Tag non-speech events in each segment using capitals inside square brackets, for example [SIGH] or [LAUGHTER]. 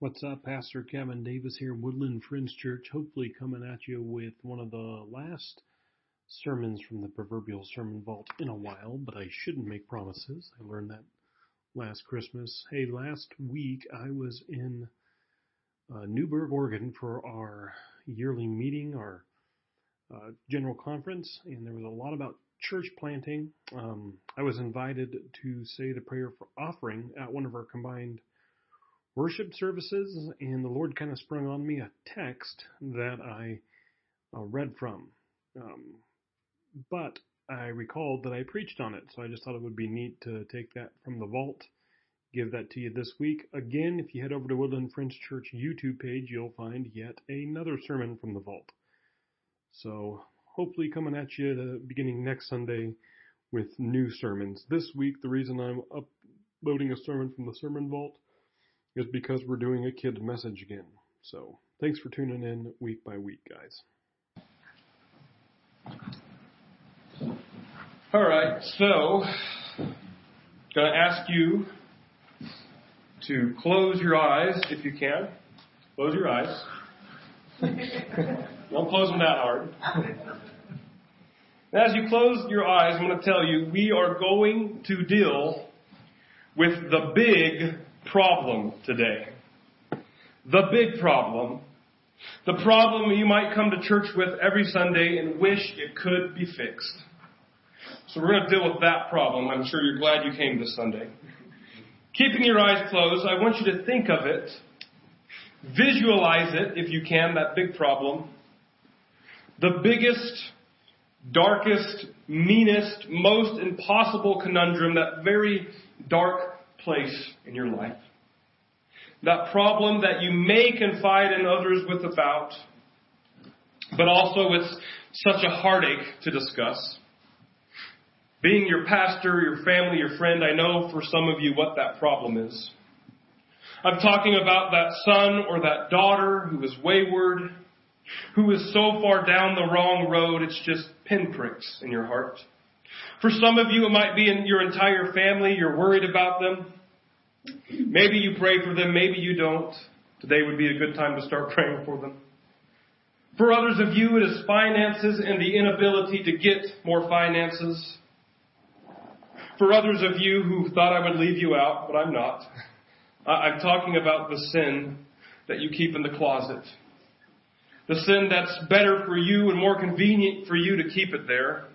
What's up? Pastor Kevin Davis here, Woodland Friends Church. Hopefully, coming at you with one of the last sermons from the proverbial sermon vault in a while, but I shouldn't make promises. I learned that last Christmas. Hey, last week I was in uh, Newberg, Oregon for our yearly meeting, our uh, general conference, and there was a lot about church planting. Um, I was invited to say the prayer for offering at one of our combined worship services, and the Lord kind of sprung on me a text that I uh, read from. Um, but I recalled that I preached on it, so I just thought it would be neat to take that from the vault, give that to you this week. Again, if you head over to Woodland Friends Church YouTube page, you'll find yet another sermon from the vault. So hopefully coming at you beginning next Sunday with new sermons. This week, the reason I'm uploading a sermon from the sermon vault is because we're doing a kid's message again. So thanks for tuning in week by week, guys. All right, so going to ask you to close your eyes if you can. Close your eyes. [LAUGHS] Don't close them that hard. As you close your eyes, I'm going to tell you we are going to deal with the big problem today. The big problem. The problem you might come to church with every Sunday and wish it could be fixed. So we're going to deal with that problem. I'm sure you're glad you came this Sunday. Keeping your eyes closed, I want you to think of it. Visualize it, if you can, that big problem. The biggest, darkest, meanest, most impossible conundrum, that very dark place in your life. That problem that you may confide in others with about, but also it's such a heartache to discuss. Being your pastor, your family, your friend, I know for some of you what that problem is. I'm talking about that son or that daughter who is wayward, who is so far down the wrong road, it's just pinpricks in your heart. For some of you, it might be in your entire family. You're worried about them. Maybe you pray for them, maybe you don't. Today would be a good time to start [LAUGHS] praying for them. For others of you, it is finances and the inability to get more finances. For others of you who thought I would leave you out, but I'm not, I'm talking about the sin that you keep in the closet. The sin that's better for you and more convenient for you to keep it there.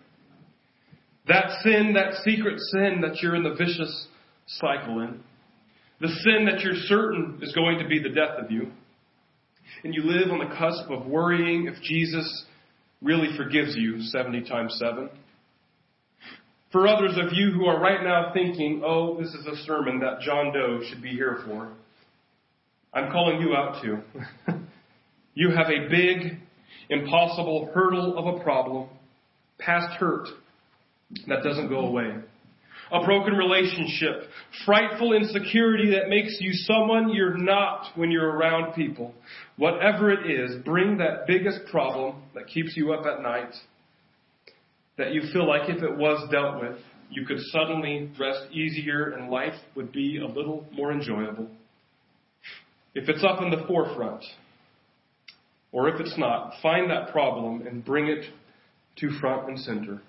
That sin, that secret sin that you're in the vicious cycle in. The sin that you're certain is going to be the death of you. And you live on the cusp of worrying if Jesus really forgives you 70 times 7. For others of you who are right now thinking, oh, this is a sermon that John Doe should be here for, I'm calling you out too. [LAUGHS] you have a big, impossible hurdle of a problem, past hurt, that doesn't go away a broken relationship, frightful insecurity that makes you someone you're not when you're around people. Whatever it is, bring that biggest problem that keeps you up at night that you feel like if it was dealt with, you could suddenly rest easier and life would be a little more enjoyable. If it's up in the forefront, or if it's not, find that problem and bring it to front and center.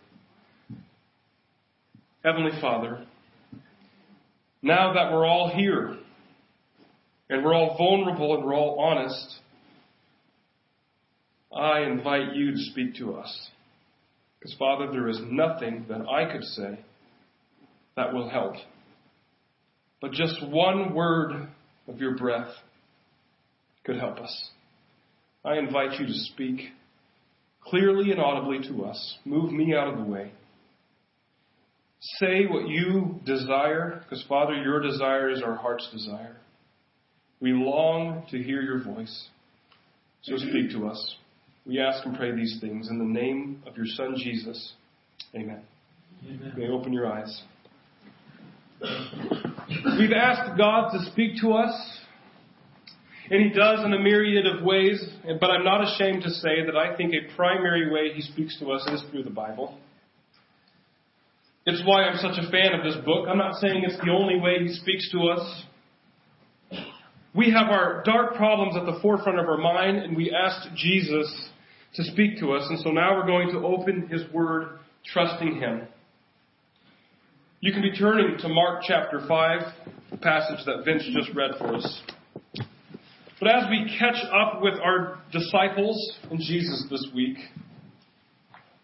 Heavenly Father, now that we're all here and we're all vulnerable and we're all honest, I invite you to speak to us. Because, Father, there is nothing that I could say that will help. But just one word of your breath could help us. I invite you to speak clearly and audibly to us. Move me out of the way. Say what you desire, because Father, your desire is our heart's desire. We long to hear your voice. So speak to us. We ask and pray these things in the name of your Son Jesus. Amen. Amen. You may open your eyes. We've asked God to speak to us, and He does in a myriad of ways, but I'm not ashamed to say that I think a primary way He speaks to us is through the Bible. It's why I'm such a fan of this book. I'm not saying it's the only way he speaks to us. we have our dark problems at the forefront of our mind and we asked Jesus to speak to us. And so now we're going to open His Word, trusting Him. You can be turning to Mark chapter 5, the passage that Vince just read for us. But as we catch up with our disciples and Jesus this week,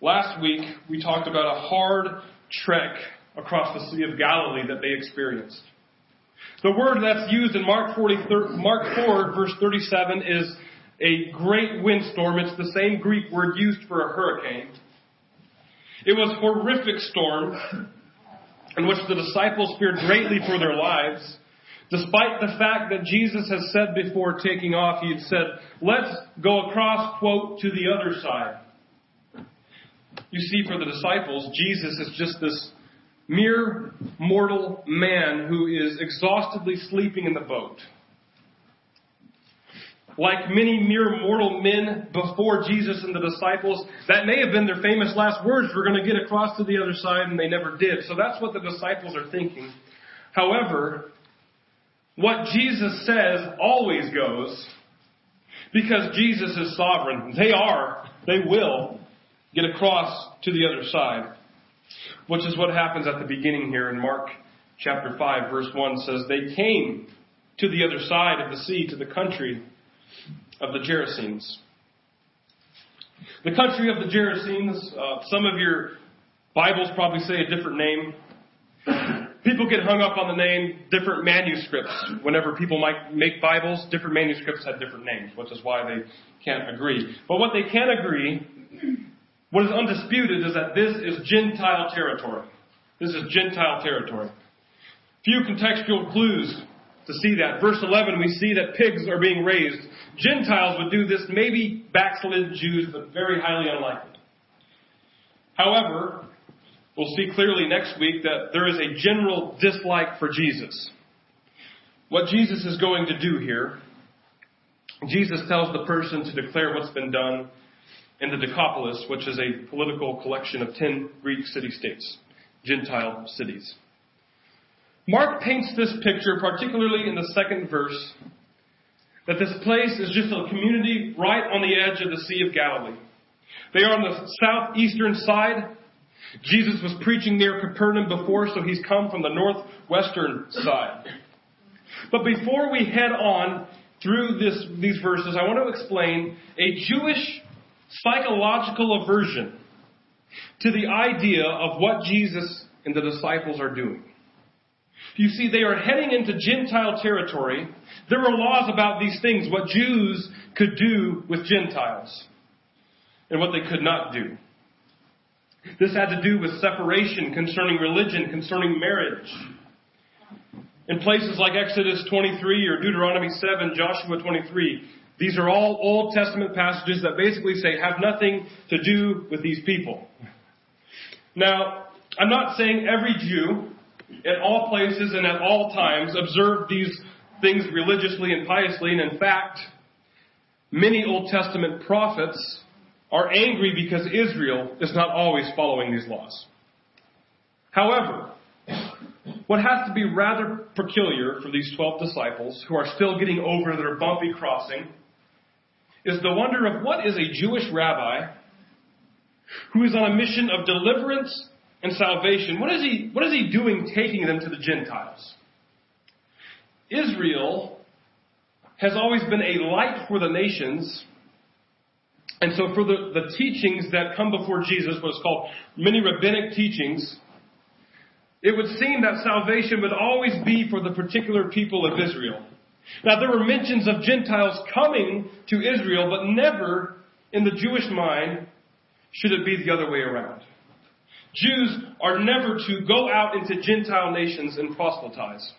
last week we talked about a hard trek across the Sea of Galilee that they experienced. The word that's used in Mark, 40, Mark 4, verse 37 is a great windstorm. It's the same Greek word used for a hurricane. It was a horrific storm in which the disciples feared greatly for their lives. Despite the fact that Jesus has said before taking off, he had said, let's go across, quote, to the other side. You see, for the disciples, Jesus is just this mere mortal man who is exhaustedly sleeping in the boat. Like many mere mortal men before Jesus and the disciples, that may have been their famous last words, we're going to get across to the other side, and they never did. So that's what the disciples are thinking. However, what Jesus says always goes, because Jesus is sovereign. They are, they will get across to the other side which is what happens at the beginning here in Mark chapter 5, verse 1 says, They came to the other side of the sea, to the country of the Gerasenes. The country of the Gerasenes, uh, some of your Bibles probably say a different name. People get hung up on the name different manuscripts. Whenever people might make Bibles, different manuscripts have different names, which is why they can't agree. But what they can agree what is undisputed is that this is Gentile territory. This is Gentile territory. Few contextual clues to see that. Verse 11, we see that pigs are being raised. Gentiles would do this, maybe backslid Jews, but very highly unlikely. However, we'll see clearly next week that there is a general dislike for Jesus. What Jesus is going to do here, Jesus tells the person to declare what's been done and the Decapolis, which is a political collection of 10 Greek city states, Gentile cities. Mark paints this picture, particularly in the second verse, that this place is just a community right on the edge of the Sea of Galilee. They are on the southeastern side. Jesus was preaching near Capernaum before, so he's come from the northwestern side. But before we head on through this, these verses, I want to explain a Jewish psychological aversion to the idea of what Jesus and the disciples are doing. You see, they are heading into Gentile territory. There were laws about these things, what Jews could do with Gentiles, and what they could not do. This had to do with separation concerning religion, concerning marriage. In places like Exodus 23 or Deuteronomy 7, Joshua 23, these are all Old Testament passages that basically say have nothing to do with these people. Now, I'm not saying every Jew at all places and at all times observed these things religiously and piously, and in fact, many Old Testament prophets are angry because Israel is not always following these laws. However, what has to be rather peculiar for these 12 disciples who are still getting over their bumpy crossing is the wonder of what is a Jewish rabbi who is on a mission of deliverance and salvation. What is he, what is he doing taking them to the Gentiles? Israel has always been a light for the nations. And so for the, the teachings that come before Jesus, what's called many rabbinic teachings, it would seem that salvation would always be for the particular people of Israel. Now, there were mentions of Gentiles coming to Israel, but never in the Jewish mind should it be the other way around. Jews are never to go out into Gentile nations and proselytize.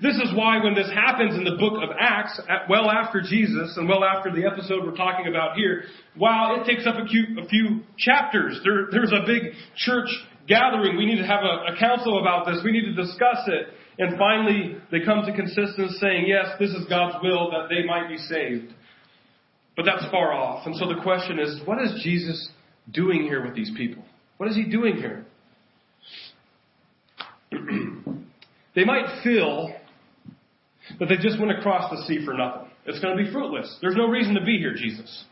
This is why when this happens in the book of Acts, well after Jesus and well after the episode we're talking about here, while it takes up a few, a few chapters, there, there's a big church gathering. We need to have a, a council about this. We need to discuss it. And finally, they come to consensus saying, yes, this is God's will that they might be saved. But that's far off. And so the question is, what is Jesus doing here with these people? What is he doing here? [CLEARS THROAT] they might feel that they just went across the sea for nothing. It's going to be fruitless. There's no reason to be here, Jesus.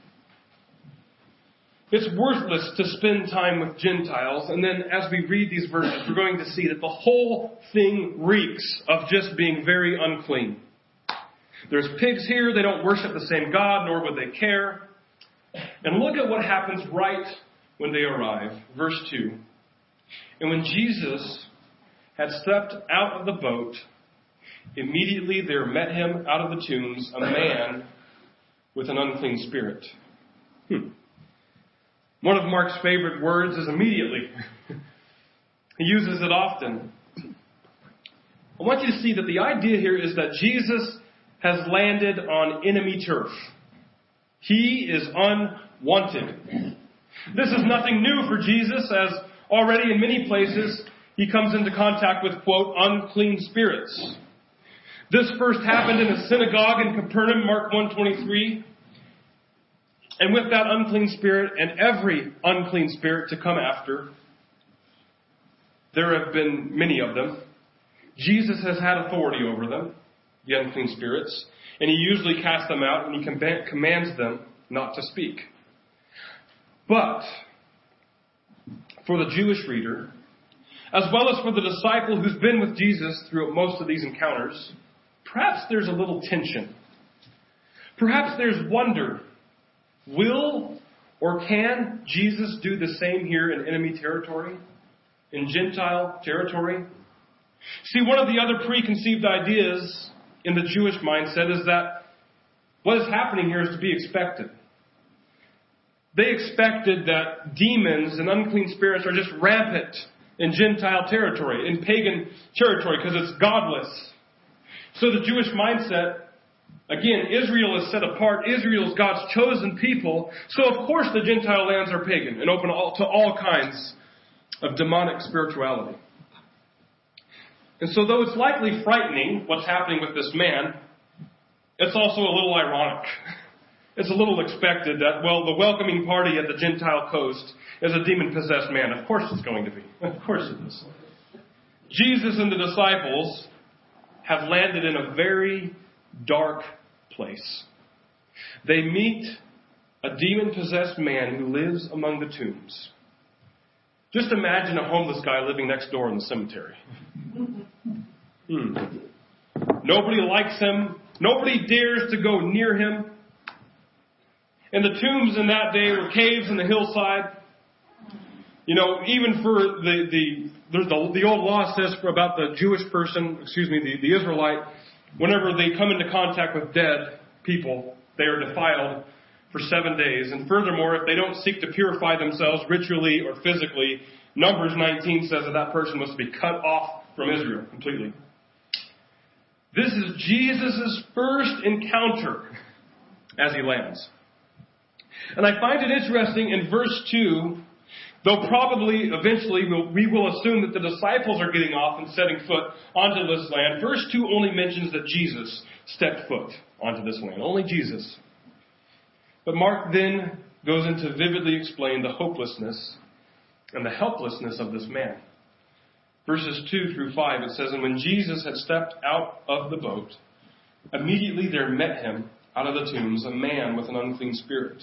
It's worthless to spend time with Gentiles. And then as we read these verses, we're going to see that the whole thing reeks of just being very unclean. There's pigs here. They don't worship the same God, nor would they care. And look at what happens right when they arrive. Verse 2. And when Jesus had stepped out of the boat, immediately there met him out of the tombs a man with an unclean spirit. Hmm. One of Mark's favorite words is immediately. [LAUGHS] he uses it often. I want you to see that the idea here is that Jesus has landed on enemy turf. He is unwanted. This is nothing new for Jesus, as already in many places he comes into contact with, quote, unclean spirits. This first happened in a synagogue in Capernaum, Mark 123. And with that unclean spirit and every unclean spirit to come after, there have been many of them. Jesus has had authority over them, the unclean spirits, and he usually casts them out and he commands them not to speak. But for the Jewish reader, as well as for the disciple who's been with Jesus through most of these encounters, perhaps there's a little tension. Perhaps there's wonder. Will or can Jesus do the same here in enemy territory? In Gentile territory? See, one of the other preconceived ideas in the Jewish mindset is that what is happening here is to be expected. They expected that demons and unclean spirits are just rampant in Gentile territory, in pagan territory, because it's godless. So the Jewish mindset, again, Israel is set apart. Israel is God's chosen people. So of course the Gentile lands are pagan and open to all kinds of demonic spirituality. And so though it's likely frightening what's happening with this man, it's also a little ironic. [LAUGHS] It's a little expected that, well, the welcoming party at the Gentile coast is a demon possessed man. Of course it's going to be. [LAUGHS] Of course it is. Jesus and the disciples have landed in a very dark place. They meet a demon possessed man who lives among the tombs. Just imagine a homeless guy living next door in the cemetery. [LAUGHS] Hmm. Nobody likes him. Nobody dares to go near him. And the tombs in that day were caves in the hillside. You know, even for the, the, the, the old law says about the Jewish person, excuse me, the, the Israelite, whenever they come into contact with dead people, they are defiled for seven days. And furthermore, if they don't seek to purify themselves ritually or physically, Numbers 19 says that that person must be cut off from Israel completely. This is Jesus' first encounter as he lands. And I find it interesting in verse 2, though probably eventually we'll, assume that the disciples are getting off and setting foot onto this land. Verse 2 only mentions that Jesus stepped foot onto this land. Only Jesus. But Mark then goes into vividly explain the hopelessness and the helplessness of this man. Verses 2 through 5, it says, And when Jesus had stepped out of the boat, immediately there met him out of the tombs a man with an unclean spirit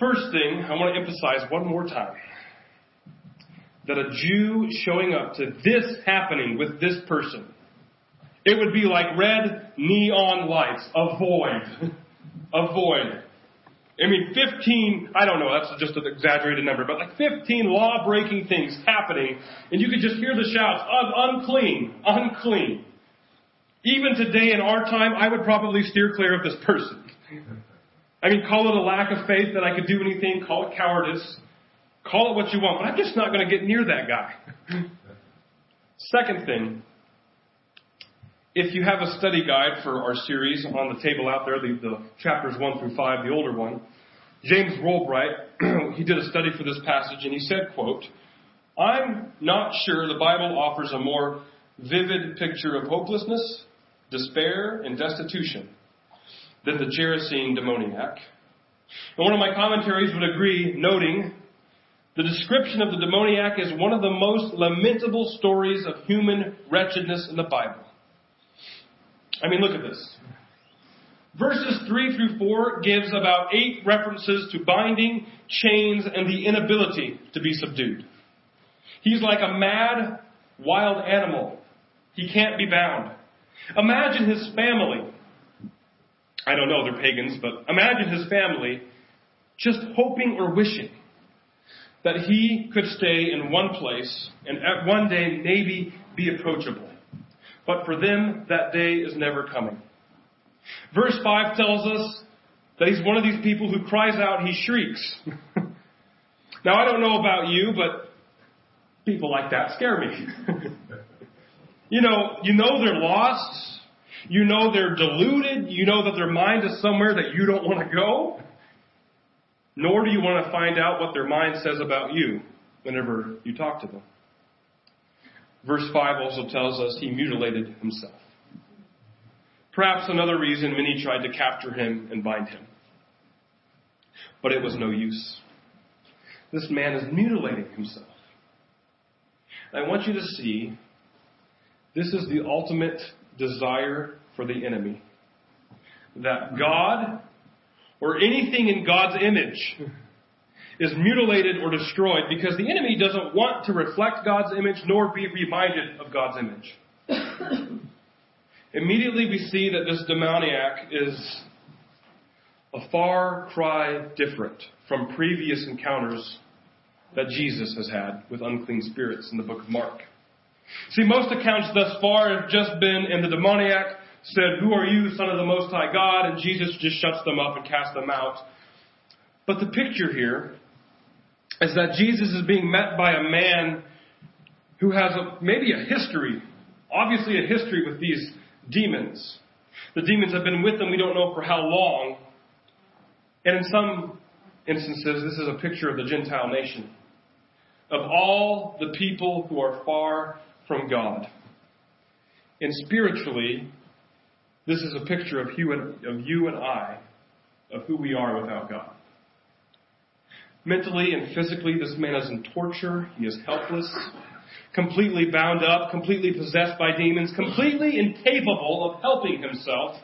First thing, I want to emphasize one more time that a Jew showing up to this happening with this person, it would be like red neon lights. Avoid. [LAUGHS] Avoid. I mean, 15, I don't know, that's just an exaggerated number, but like 15 law breaking things happening, and you could just hear the shouts of unclean, unclean. Even today in our time, I would probably steer clear of this person. [LAUGHS] I mean, call it a lack of faith that I could do anything, call it cowardice, call it what you want, but I'm just not going to get near that guy. [LAUGHS] Second thing, if you have a study guide for our series on the table out there, the, the chapters 1 through 5, the older one, James Rollbright, [CLEARS THROAT] he did a study for this passage and he said, quote, I'm not sure the Bible offers a more vivid picture of hopelessness, despair, and destitution than the Gerasene demoniac. And one of my commentaries would agree, noting the description of the demoniac is one of the most lamentable stories of human wretchedness in the Bible. I mean, look at this. Verses 3 through 4 gives about eight references to binding, chains, and the inability to be subdued. He's like a mad, wild animal. He can't be bound. Imagine his family. I don't know, they're pagans, but imagine his family just hoping or wishing that he could stay in one place and at one day maybe be approachable. But for them, that day is never coming. Verse 5 tells us that he's one of these people who cries out, he shrieks. [LAUGHS] now I don't know about you, but people like that scare me. [LAUGHS] you know, you know they're lost. You know they're deluded. You know that their mind is somewhere that you don't want to go. Nor do you want to find out what their mind says about you whenever you talk to them. Verse 5 also tells us he mutilated himself. Perhaps another reason many tried to capture him and bind him. But it was no use. This man is mutilating himself. I want you to see this is the ultimate desire for the enemy. That God or anything in God's image is mutilated or destroyed because the enemy doesn't want to reflect God's image nor be reminded of God's image. [COUGHS] Immediately we see that this demoniac is a far cry different from previous encounters that Jesus has had with unclean spirits in the book of Mark. See, most accounts thus far have just been, in the demoniac said, Who are you, son of the Most High God? And Jesus just shuts them up and casts them out. But the picture here is that Jesus is being met by a man who has a, maybe a history, obviously a history with these demons. The demons have been with them, we don't know for how long. And in some instances, this is a picture of the Gentile nation. Of all the people who are far from God. And spiritually, this is a picture of you and, of you and I, of who we are without God. Mentally and physically, this man is in torture. He is helpless, completely bound up, completely possessed by demons, completely incapable of helping himself.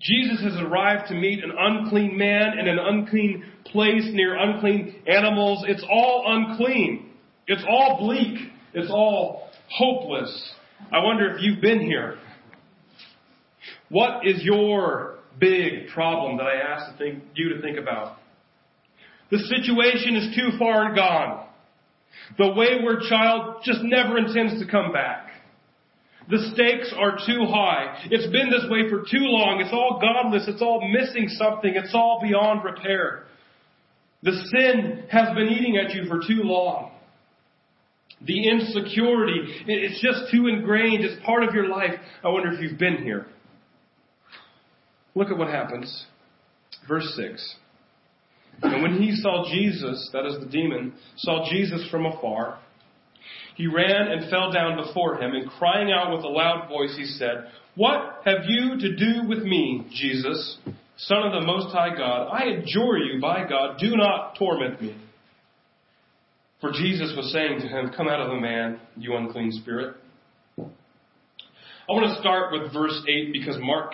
Jesus has arrived to meet an unclean man in an unclean place near unclean animals. It's all unclean. It's all bleak. It's all hopeless. I wonder if you've been here. What is your big problem that I ask to think, you to think about? The situation is too far gone. The wayward child just never intends to come back. The stakes are too high. It's been this way for too long. It's all godless. It's all missing something. It's all beyond repair. The sin has been eating at you for too long. The insecurity, it's just too ingrained. It's part of your life. I wonder if you've been here. Look at what happens. Verse 6. And when he saw Jesus, that is the demon, saw Jesus from afar, he ran and fell down before him, and crying out with a loud voice, he said, What have you to do with me, Jesus, Son of the Most High God? I adjure you, by God, do not torment me. For Jesus was saying to him, Come out of the man, you unclean spirit. I want to start with verse 8 because Mark,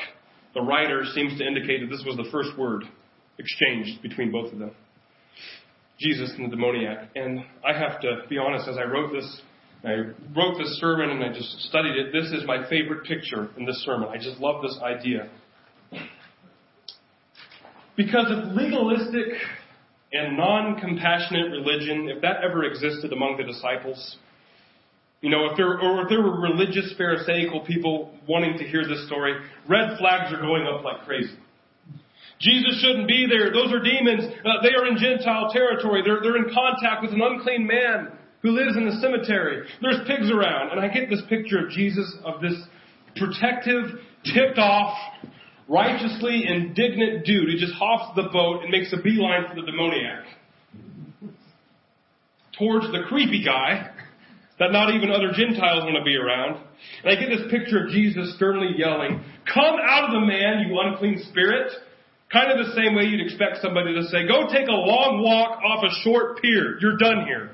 the writer, seems to indicate that this was the first word exchanged between both of them. Jesus and the demoniac. And I have to be honest, as I wrote this, I wrote this sermon and I just studied it. This is my favorite picture in this sermon. I just love this idea. Because if legalistic and non-compassionate religion, if that ever existed among the disciples, you know, if there, or if there were religious Pharisaical people wanting to hear this story, red flags are going up like crazy. Jesus shouldn't be there. Those are demons. Uh, they are in Gentile territory. They're, they're in contact with an unclean man who lives in the cemetery. There's pigs around. And I get this picture of Jesus, of this protective, tipped off, righteously indignant dude who just hops the boat and makes a beeline for the demoniac. Towards the creepy guy that not even other Gentiles want to be around. And I get this picture of Jesus sternly yelling, Come out of the man, you unclean spirit. Kind of the same way you'd expect somebody to say, Go take a long walk off a short pier. You're done here.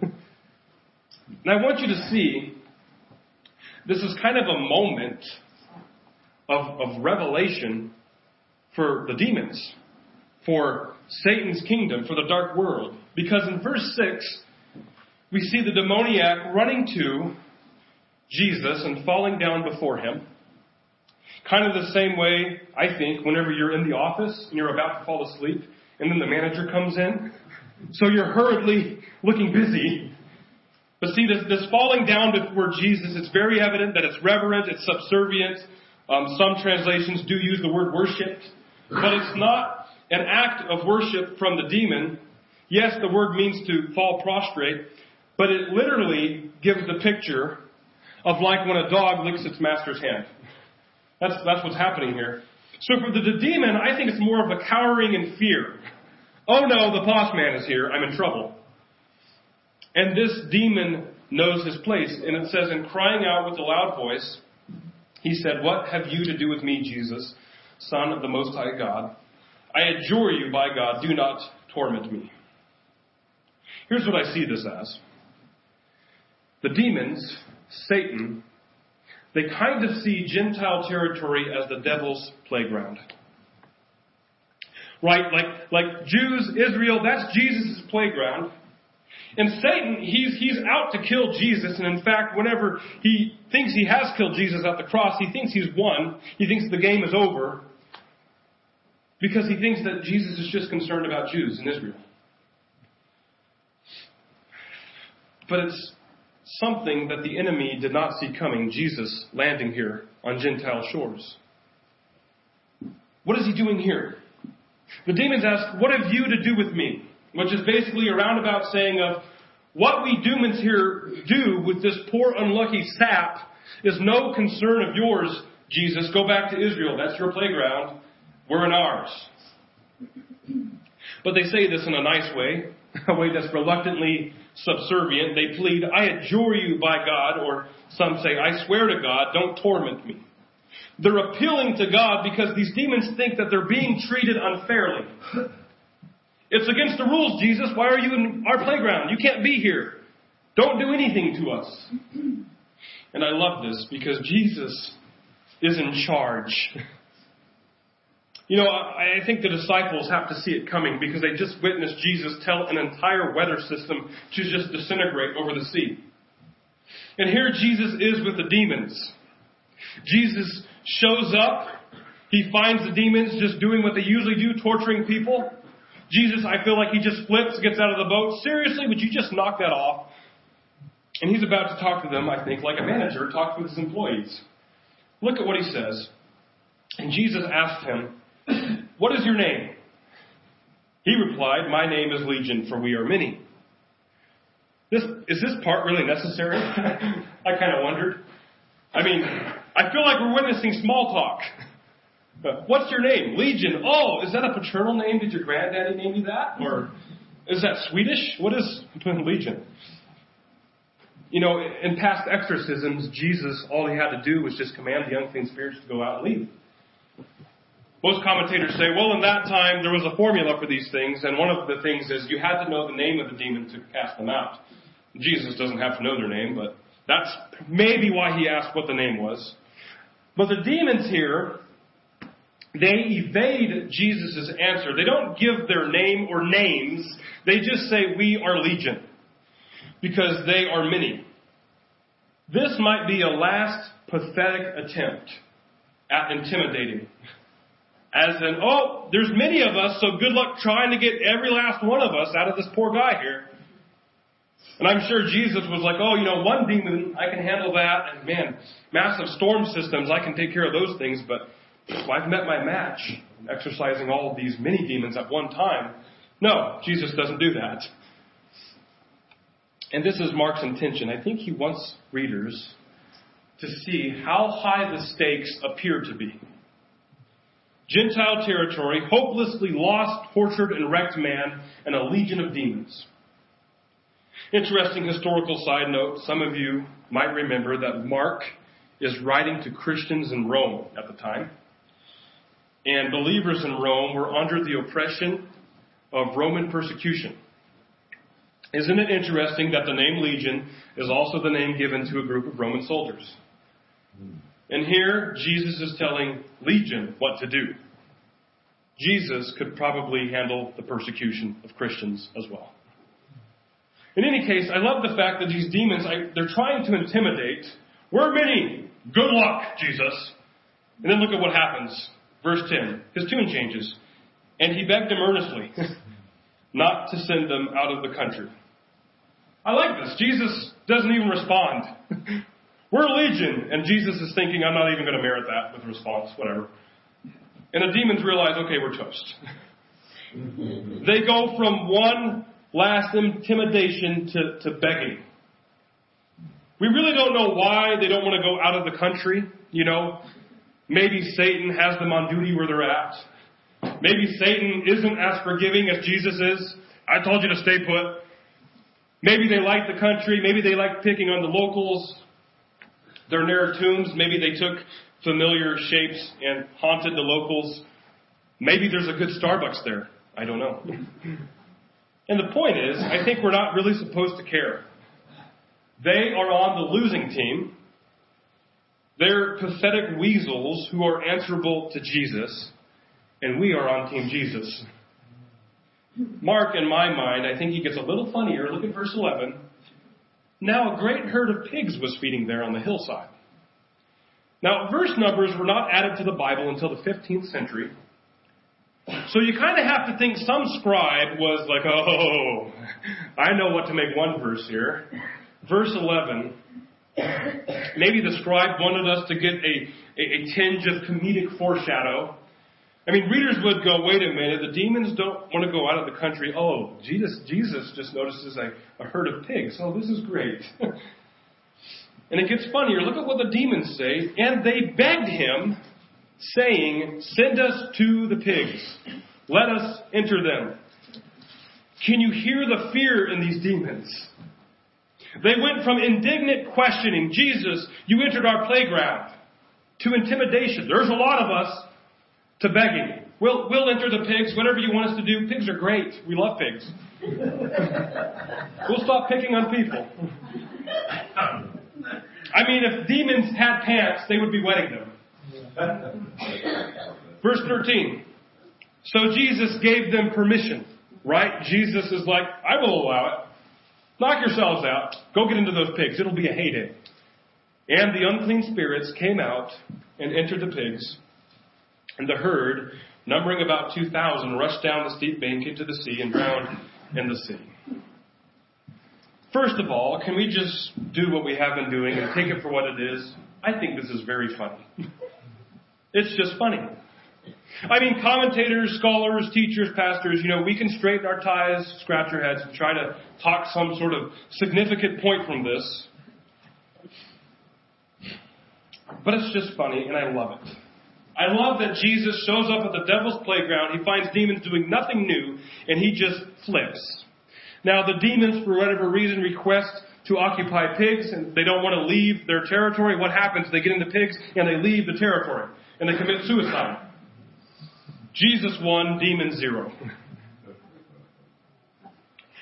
[LAUGHS] and I want you to see this is kind of a moment of, of revelation for the demons, for Satan's kingdom, for the dark world. Because in verse 6, we see the demoniac running to Jesus and falling down before him. Kind of the same way, I think, whenever you're in the office and you're about to fall asleep and then the manager comes in. So you're hurriedly looking busy. But see, this, this falling down before Jesus, it's very evident that it's reverent, it's subservient. Um, some translations do use the word worshipped, but it's not an act of worship from the demon. Yes, the word means to fall prostrate, but it literally gives the picture of like when a dog licks its master's hand. That's, that's what's happening here. So for the, the demon, I think it's more of a cowering in fear. Oh no, the boss man is here. I'm in trouble. And this demon knows his place. And it says, in crying out with a loud voice, he said, What have you to do with me, Jesus, Son of the Most High God? I adjure you by God, do not torment me. Here's what I see this as. The demons, Satan, they kind of see Gentile territory as the devil's playground. Right? Like, like Jews, Israel, that's Jesus' playground. And Satan, he's, he's out to kill Jesus, and in fact, whenever he thinks he has killed Jesus at the cross, he thinks he's won. He thinks the game is over. Because he thinks that Jesus is just concerned about Jews in Israel. But it's something that the enemy did not see coming Jesus landing here on Gentile shores. What is he doing here? The demons ask, What have you to do with me? Which is basically a roundabout saying of, What we demons here do with this poor unlucky sap is no concern of yours, Jesus. Go back to Israel. That's your playground. We're in ours. But they say this in a nice way, [LAUGHS] a way that's reluctantly subservient. They plead, I adjure you by God, or some say, I swear to God, don't torment me. They're appealing to God because these demons think that they're being treated unfairly. [LAUGHS] It's against the rules, Jesus. Why are you in our playground? You can't be here. Don't do anything to us. And I love this because Jesus is in charge. You know, I think the disciples have to see it coming because they just witnessed Jesus tell an entire weather system to just disintegrate over the sea. And here Jesus is with the demons. Jesus shows up. He finds the demons just doing what they usually do, torturing people. Jesus, I feel like he just flips, gets out of the boat. Seriously, would you just knock that off? And he's about to talk to them, I think, like a manager talks with his employees. Look at what he says. And Jesus asked him, [CLEARS THROAT] what is your name? He replied, My name is Legion, for we are many. This, is this part really necessary? [LAUGHS] I kind of wondered. I mean, I feel like we're witnessing small talk. [LAUGHS] Uh, what's your name? Legion. Oh, is that a paternal name? Did your granddaddy name you that? Or is that Swedish? What is [LAUGHS] Legion? You know, in past exorcisms, Jesus, all he had to do was just command the unclean spirits to go out and leave. Most commentators say, well, in that time there was a formula for these things, and one of the things is you had to know the name of the demon to cast them out. Jesus doesn't have to know their name, but that's maybe why he asked what the name was. But the demons here, they evade Jesus' answer. They don't give their name or names. They just say, we are legion. Because they are many. This might be a last pathetic attempt at intimidating as in, oh, there's many of us, so good luck trying to get every last one of us out of this poor guy here. And I'm sure Jesus was like, oh, you know, one demon, I can handle that. And man, massive storm systems, I can take care of those things. But I've met my match exorcising all of these many demons at one time. No, Jesus doesn't do that. And this is Mark's intention. I think he wants readers to see how high the stakes appear to be. Gentile territory, hopelessly lost, tortured, and wrecked man, and a legion of demons. Interesting historical side note some of you might remember that Mark is writing to Christians in Rome at the time. And believers in Rome were under the oppression of Roman persecution. Isn't it interesting that the name Legion is also the name given to a group of Roman soldiers? And here, Jesus is telling Legion what to do. Jesus could probably handle the persecution of Christians as well. In any case, I love the fact that these demons, I, they're trying to intimidate. We're many. Good luck, Jesus. And then look at what happens. Verse 10. His tune changes. And he begged them earnestly [LAUGHS] not to send them out of the country. I like this. Jesus doesn't even respond. [LAUGHS] We're a legion. And Jesus is thinking, I'm not even going to merit that with response, whatever. And the demons realize, okay, we're toast. [LAUGHS] they go from one last intimidation to, to begging. We really don't know why they don't want to go out of the country. You know, maybe Satan has them on duty where they're at. Maybe Satan isn't as forgiving as Jesus is. I told you to stay put. Maybe they like the country. Maybe they like picking on the locals. They're near tombs. Maybe they took familiar shapes and haunted the locals. Maybe there's a good Starbucks there. I don't know. And the point is, I think we're not really supposed to care. They are on the losing team. They're pathetic weasels who are answerable to Jesus, and we are on Team Jesus. Mark, in my mind, I think he gets a little funnier. Look at verse 11. Now a great herd of pigs was feeding there on the hillside. Now, verse numbers were not added to the Bible until the 15th century. So you kind of have to think some scribe was like, oh, I know what to make one verse here. Verse 11. Maybe the scribe wanted us to get a, a, a tinge of comedic foreshadow I mean, readers would go, wait a minute, the demons don't want to go out of the country. Oh, Jesus, Jesus just notices a, a herd of pigs. Oh, this is great. [LAUGHS] and it gets funnier. Look at what the demons say. And they begged him, saying, Send us to the pigs. Let us enter them. Can you hear the fear in these demons? They went from indignant questioning, Jesus, you entered our playground, to intimidation. There's a lot of us to begging. We'll, we'll enter the pigs, whatever you want us to do. Pigs are great. We love pigs. we'll stop picking on people. I mean, if demons had pants, they would be wetting them. Verse 13. So Jesus gave them permission, right? Jesus is like, I will allow it. Knock yourselves out. Go get into those pigs. It'll be a heyday. And the unclean spirits came out and entered the pigs and the herd, numbering about 2,000, rushed down the steep bank into the sea and drowned in the sea. First of all, can we just do what we have been doing and take it for what it is? I think this is very funny. It's just funny. I mean, commentators, scholars, teachers, pastors, you know, we can straighten our ties, scratch our heads, and try to talk some sort of significant point from this. But it's just funny, and I love it. I love that Jesus shows up at the devil's playground. He finds demons doing nothing new, and he just flips. Now, the demons, for whatever reason, request to occupy pigs, and they don't want to leave their territory. What happens? They get into pigs, and they leave the territory, and they commit suicide. Jesus won, demons zero.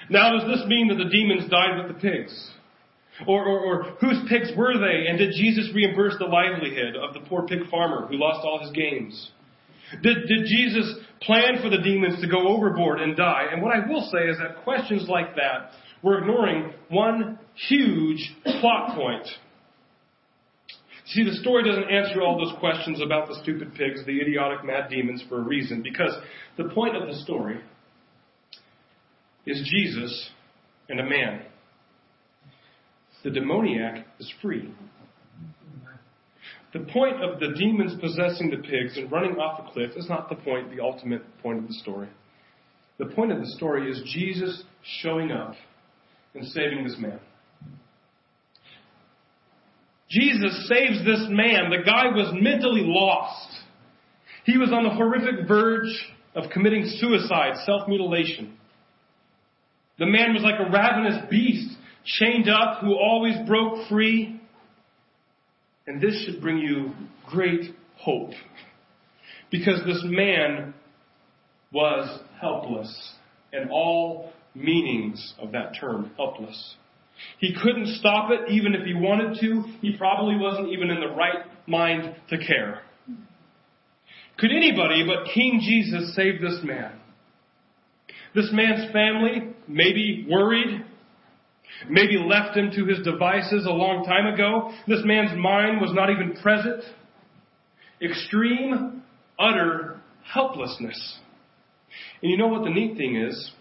Now, does this mean that the demons died with the pigs? Or, or, or, whose pigs were they? And did Jesus reimburse the livelihood of the poor pig farmer who lost all his gains? Did, did Jesus plan for the demons to go overboard and die? And what I will say is that questions like that, we're ignoring one huge plot point. See, the story doesn't answer all those questions about the stupid pigs, the idiotic mad demons for a reason, because the point of the story is Jesus and a man the demoniac is free. The point of the demons possessing the pigs and running off the cliff is not the point, the ultimate point of the story. The point of the story is Jesus showing up and saving this man. Jesus saves this man. The guy was mentally lost. He was on the horrific verge of committing suicide, self-mutilation. The man was like a ravenous beast, chained up, who always broke free. And this should bring you great hope. Because this man was helpless in all meanings of that term, helpless. He couldn't stop it even if he wanted to. He probably wasn't even in the right mind to care. Could anybody but King Jesus save this man? This man's family maybe worried, maybe left him to his devices a long time ago. This man's mind was not even present. Extreme, utter helplessness. And you know what the neat thing is?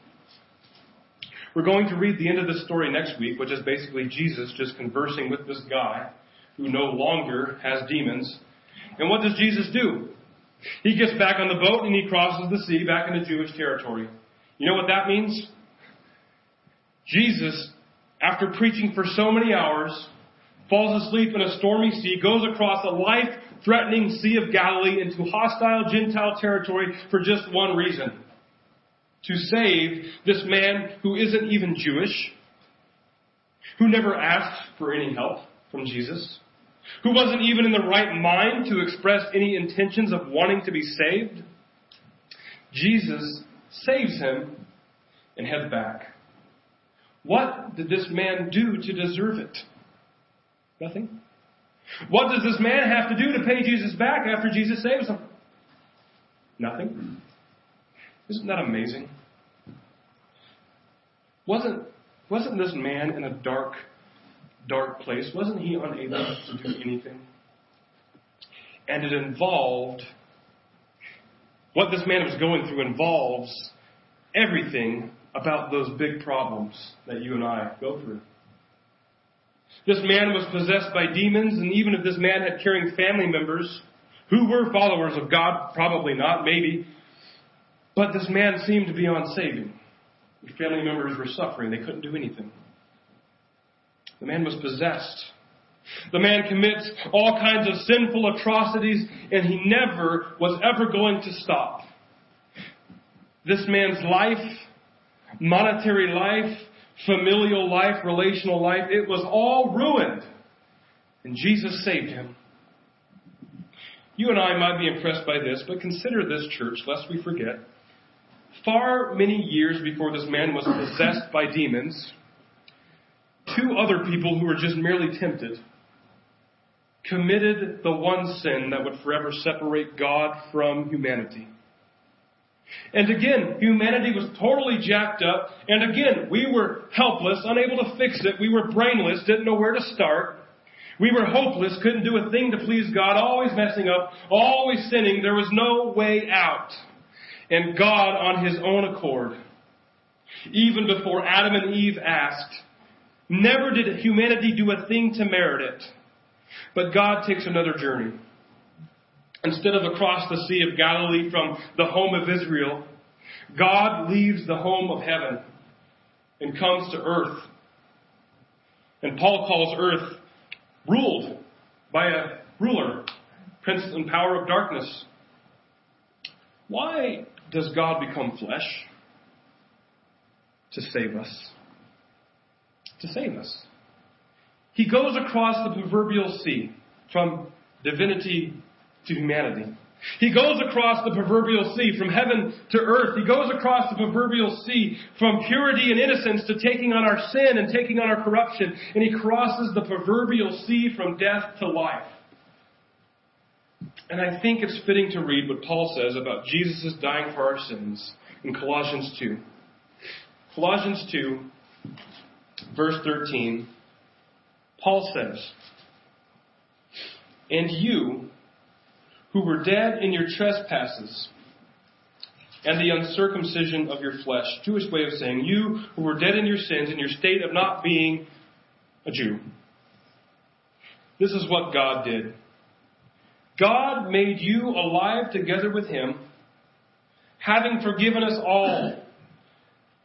We're going to read the end of the story next week, which is basically Jesus just conversing with this guy who no longer has demons. And what does Jesus do? He gets back on the boat and he crosses the sea back into Jewish territory. You know what that means? Jesus, after preaching for so many hours, falls asleep in a stormy sea, goes across a life threatening Sea of Galilee into hostile Gentile territory for just one reason. To save this man who isn't even Jewish, who never asked for any help from Jesus, who wasn't even in the right mind to express any intentions of wanting to be saved. Jesus saves him and heads back. What did this man do to deserve it? Nothing. What does this man have to do to pay Jesus back after Jesus saves him? Nothing. Isn't that amazing? Wasn't, wasn't this man in a dark dark place, wasn't he unable to do anything? And it involved, what this man was going through involves everything about those big problems that you and I go through. This man was possessed by demons, and even if this man had caring family members who were followers of God, probably not, maybe, but this man seemed to be Family members were suffering. They couldn't do anything. The man was possessed. The man commits all kinds of sinful atrocities and he never was ever going to stop. This man's life, monetary life, familial life, relational life, it was all ruined. And Jesus saved him. You and I might be impressed by this, but consider this church, lest we forget. Far many years before this man was possessed by demons, two other people who were just merely tempted committed the one sin that would forever separate God from humanity. And again, humanity was totally jacked up. And again, we were helpless, unable to fix it. We were brainless, didn't know where to start. We were hopeless, couldn't do a thing to please God, always messing up, always sinning. There was no way out. And God, on His own accord, even before Adam and Eve asked, Never did humanity do a thing to merit it. But God takes another journey. Instead of across the Sea of Galilee from the home of Israel, God leaves the home of heaven and comes to earth. And Paul calls earth ruled by a ruler, prince and power of darkness. Why does God become flesh? To save us to save us. He goes across the proverbial sea from divinity to humanity. He goes across the proverbial sea from heaven to earth. He goes across the proverbial sea from purity and innocence to taking on our sin and taking on our corruption. And he crosses the proverbial sea from death to life. And I think it's fitting to read what Paul says about Jesus' dying for our sins in Colossians 2. Colossians 2, verse 13, Paul says, And you, who were dead in your trespasses and the uncircumcision of your flesh, Jewish way of saying, you who were dead in your sins in your state of not being a Jew. This is what God did. God made you alive together with Him, having forgiven us all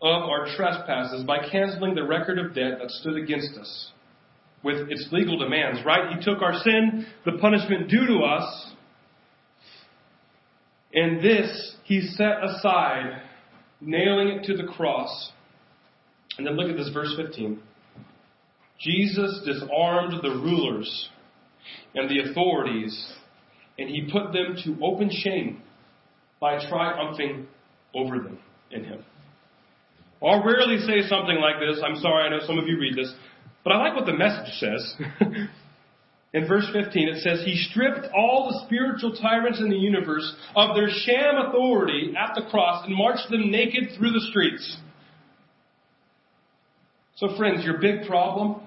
of our trespasses by canceling the record of debt that stood against us. with its legal demands, right? He took our sin, the punishment due to us, and this he set aside, nailing it to the cross. And then look at this verse 15. Jesus disarmed the rulers and the authorities, and he put them to open shame by triumphing over them in him. I'll rarely say something like this. I'm sorry, I know some of you read this, but I like what the message says. [LAUGHS] in verse 15, it says, He stripped all the spiritual tyrants in the universe of their sham authority at the cross and marched them naked through the streets. So, friends, your big problem,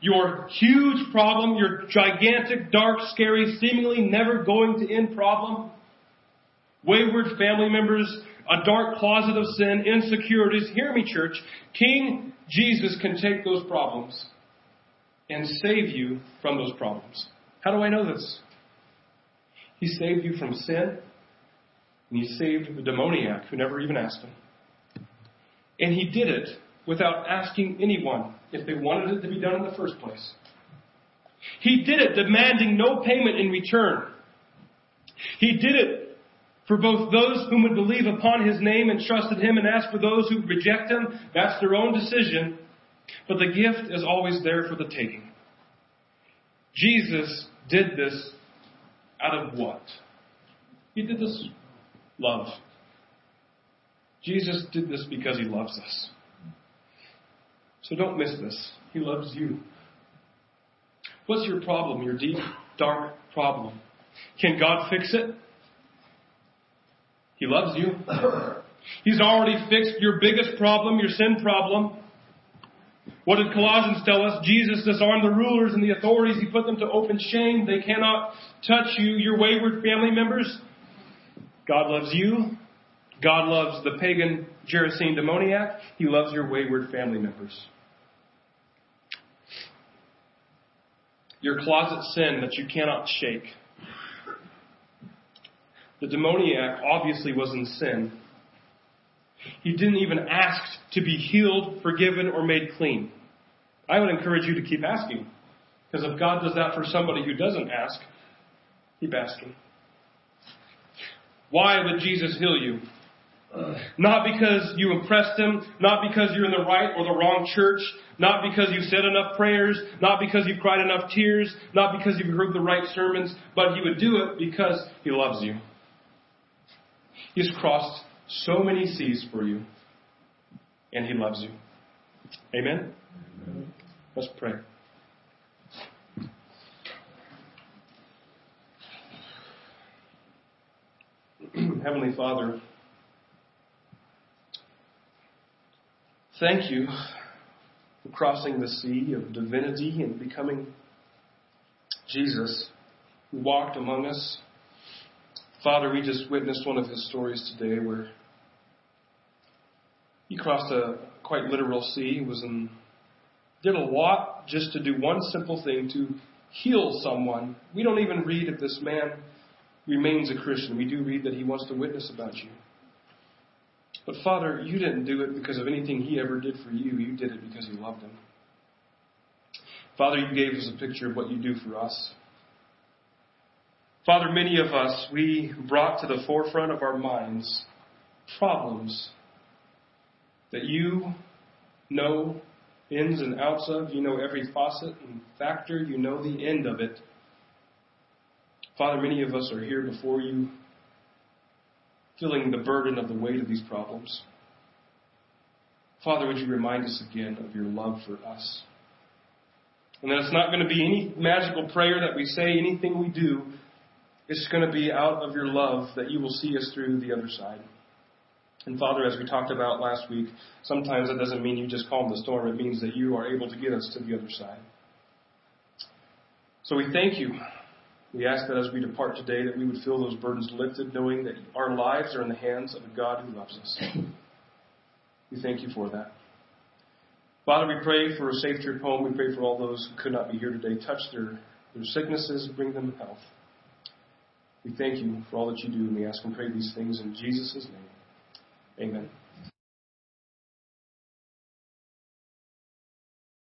your huge problem, your gigantic, dark, scary, seemingly never going to end problem, wayward family members, a dark closet of sin, insecurities. Hear me, church. King Jesus can take those problems and save you from those problems. How do I know this? He saved you from sin, and he saved the demoniac who never even asked him. And he did it without asking anyone if they wanted it to be done in the first place. He did it demanding no payment in return. He did it for both those whom would believe upon his name and trusted him, and as for those who reject him, that's their own decision. But the gift is always there for the taking. Jesus did this out of what? He did this love. Jesus did this because he loves us. So don't miss this. He loves you. What's your problem, your deep, dark problem? Can God fix it? He loves you. [COUGHS] He's already fixed your biggest problem, your sin problem. What did Colossians tell us? Jesus disarmed the rulers and the authorities. He put them to open shame. They cannot touch you, your wayward family members. God loves you. God loves the pagan Gerasene demoniac. He loves your wayward family members. Your closet sin that you cannot shake. The demoniac obviously was in sin. He didn't even ask to be healed, forgiven, or made clean. I would encourage you to keep asking. Because if God does that for somebody who doesn't ask, keep asking. Why would Jesus heal you? Not because you impressed him, not because you're in the right or the wrong church, not because you've said enough prayers, not because you've cried enough tears, not because you've heard the right sermons, but he would do it because he loves you. He's crossed so many seas for you, and He loves you. Amen? Amen. Let's pray. [CLEARS THROAT] Heavenly Father, thank you for crossing the sea of divinity and becoming Jesus who walked among us Father, we just witnessed one of his stories today where he crossed a quite literal sea, was in, did a lot just to do one simple thing to heal someone. We don't even read if this man remains a Christian. We do read that he wants to witness about you. But Father, you didn't do it because of anything he ever did for you. You did it because you loved him. Father, you gave us a picture of what you do for us. Father, many of us, we brought to the forefront of our minds problems that you know ins and outs of. You know every faucet and factor. You know the end of it. Father, many of us are here before you, feeling the burden of the weight of these problems. Father, would you remind us again of your love for us? And that it's not going to be any magical prayer that we say, anything we do it's going to be out of your love that you will see us through the other side. And Father, as we talked about last week, sometimes that doesn't mean you just calm the storm. It means that you are able to get us to the other side. So we thank you. We ask that as we depart today that we would feel those burdens lifted, knowing that our lives are in the hands of a God who loves us. [LAUGHS] We thank you for that. Father, we pray for a safe trip home. We pray for all those who could not be here today. Touch their, their sicknesses, bring them health. We thank you for all that you do, and we ask and pray these things in Jesus' name. Amen.